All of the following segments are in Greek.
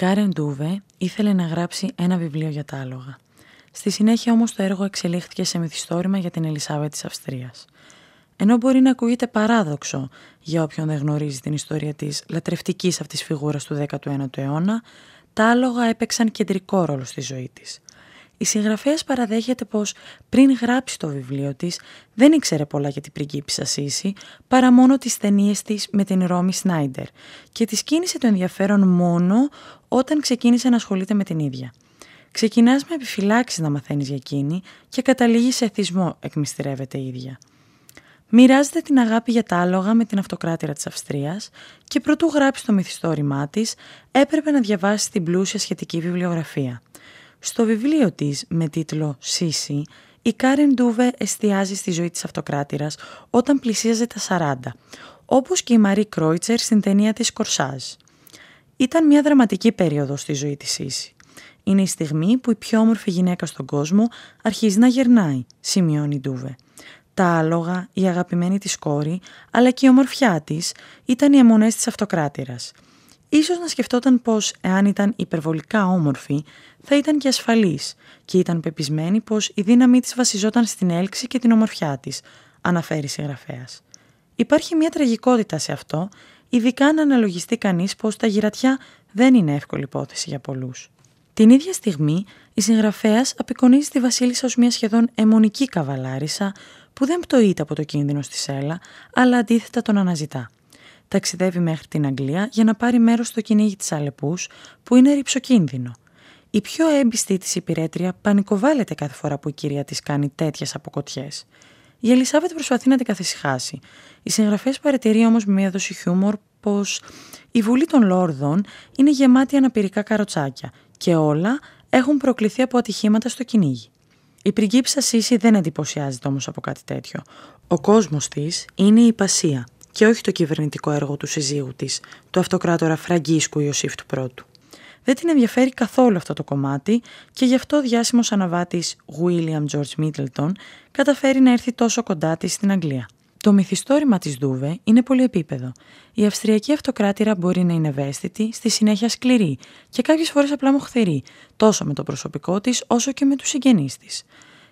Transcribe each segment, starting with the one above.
Κάρεν Ντούβε ήθελε να γράψει ένα βιβλίο για τα άλογα. Στη συνέχεια όμως το έργο εξελίχθηκε σε μυθιστόρημα για την Ελισάβετ της Αυστρίας. Ενώ μπορεί να ακούγεται παράδοξο για όποιον δεν γνωρίζει την ιστορία της λατρευτικής αυτής φιγούρας του 19ου αιώνα, τα άλογα έπαιξαν κεντρικό ρόλο στη ζωή της. Η συγγραφέας παραδέχεται πως πριν γράψει το βιβλίο της δεν ήξερε πολλά για την πριγκίπισσα Σίση παρά μόνο τις ταινίες της με την Ρόμι Σνάιντερ και της κίνησε το ενδιαφέρον μόνο όταν ξεκίνησε να ασχολείται με την ίδια. Ξεκινάς με επιφυλάξεις να μαθαίνεις για εκείνη και καταλήγεις σε εθισμό εκμυστηρεύεται η ίδια. Μοιράζεται την αγάπη για τα άλογα με την αυτοκράτηρα της Αυστρίας και προτού γράψει το μυθιστόρημά της έπρεπε να διαβάσει την πλούσια σχετική βιβλιογραφία. Στο βιβλίο της με τίτλο «Σίση», η Κάρεν Ντούβε εστιάζει στη ζωή της αυτοκράτηρας όταν πλησίαζε τα 40, όπως και η Μαρή Κρόιτσερ στην ταινία της «Κορσάζ». Ήταν μια δραματική περίοδο στη ζωή της Σίση. Είναι η στιγμή που η πιο όμορφη γυναίκα στον κόσμο αρχίζει να γερνάει, σημειώνει η Ντούβε. Τα άλογα, η αγαπημένη της κόρη, αλλά και η ομορφιά της ήταν οι αιμονές της αυτοκράτηρας. Ίσως να σκεφτόταν πως εάν ήταν υπερβολικά όμορφη θα ήταν και ασφαλής και ήταν πεπισμένη πως η δύναμή της βασιζόταν στην έλξη και την ομορφιά της, αναφέρει συγγραφέα. Υπάρχει μια τραγικότητα σε αυτό, ειδικά αν αναλογιστεί κανείς πως τα γυρατιά δεν είναι εύκολη υπόθεση για πολλούς. Την ίδια στιγμή, η συγγραφέας απεικονίζει τη Βασίλισσα ως μια σχεδόν αιμονική καβαλάρισα που δεν πτωείται από το κίνδυνο στη Σέλα, αλλά αντίθετα τον αναζητά. Ταξιδεύει μέχρι την Αγγλία για να πάρει μέρος στο κυνήγι της Αλεπούς, που είναι ρηψοκίνδυνο. Η πιο έμπιστη της υπηρέτρια πανικοβάλλεται κάθε φορά που η κυρία της κάνει τέτοιες αποκοτιές. Η Ελισάβετ προσπαθεί να την καθησυχάσει. Η συγγραφέα παρατηρεί όμως με μια δόση χιούμορ πως η Βουλή των Λόρδων είναι γεμάτη αναπηρικά καροτσάκια και όλα έχουν προκληθεί από ατυχήματα στο κυνήγι. Η πριγκίψα Σίση δεν εντυπωσιάζεται όμως από κάτι τέτοιο. Ο κόσμος της είναι η Πασία και όχι το κυβερνητικό έργο του συζύγου της, του αυτοκράτορα Φραγκίσκου Ιωσήφ του Πρώτου. Δεν την ενδιαφέρει καθόλου αυτό το κομμάτι και γι' αυτό ο διάσημος αναβάτης William George Middleton καταφέρει να έρθει τόσο κοντά της στην Αγγλία. Το μυθιστόρημα της Δούβε είναι πολύ επίπεδο. Η Αυστριακή Αυτοκράτηρα μπορεί να είναι ευαίσθητη, στη συνέχεια σκληρή και κάποιες φορές απλά μοχθηρή, τόσο με το προσωπικό της όσο και με τους συγγενείς της.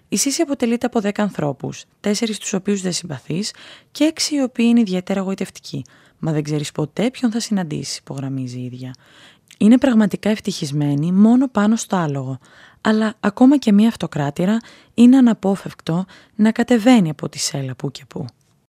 Η Σύση αποτελείται από 10 ανθρώπους, 4 τους οποίους δεν συμπαθείς και 6 οι οποίοι είναι ιδιαίτερα εγωιτευτικοί. Μα δεν ξέρεις ποτέ ποιον θα συναντήσεις, υπογραμμίζει η ίδια. Είναι πραγματικά ευτυχισμένη μόνο πάνω στο άλογο, αλλά ακόμα και μία αυτοκράτηρα είναι αναπόφευκτο να κατεβαίνει από τη σέλα που και που.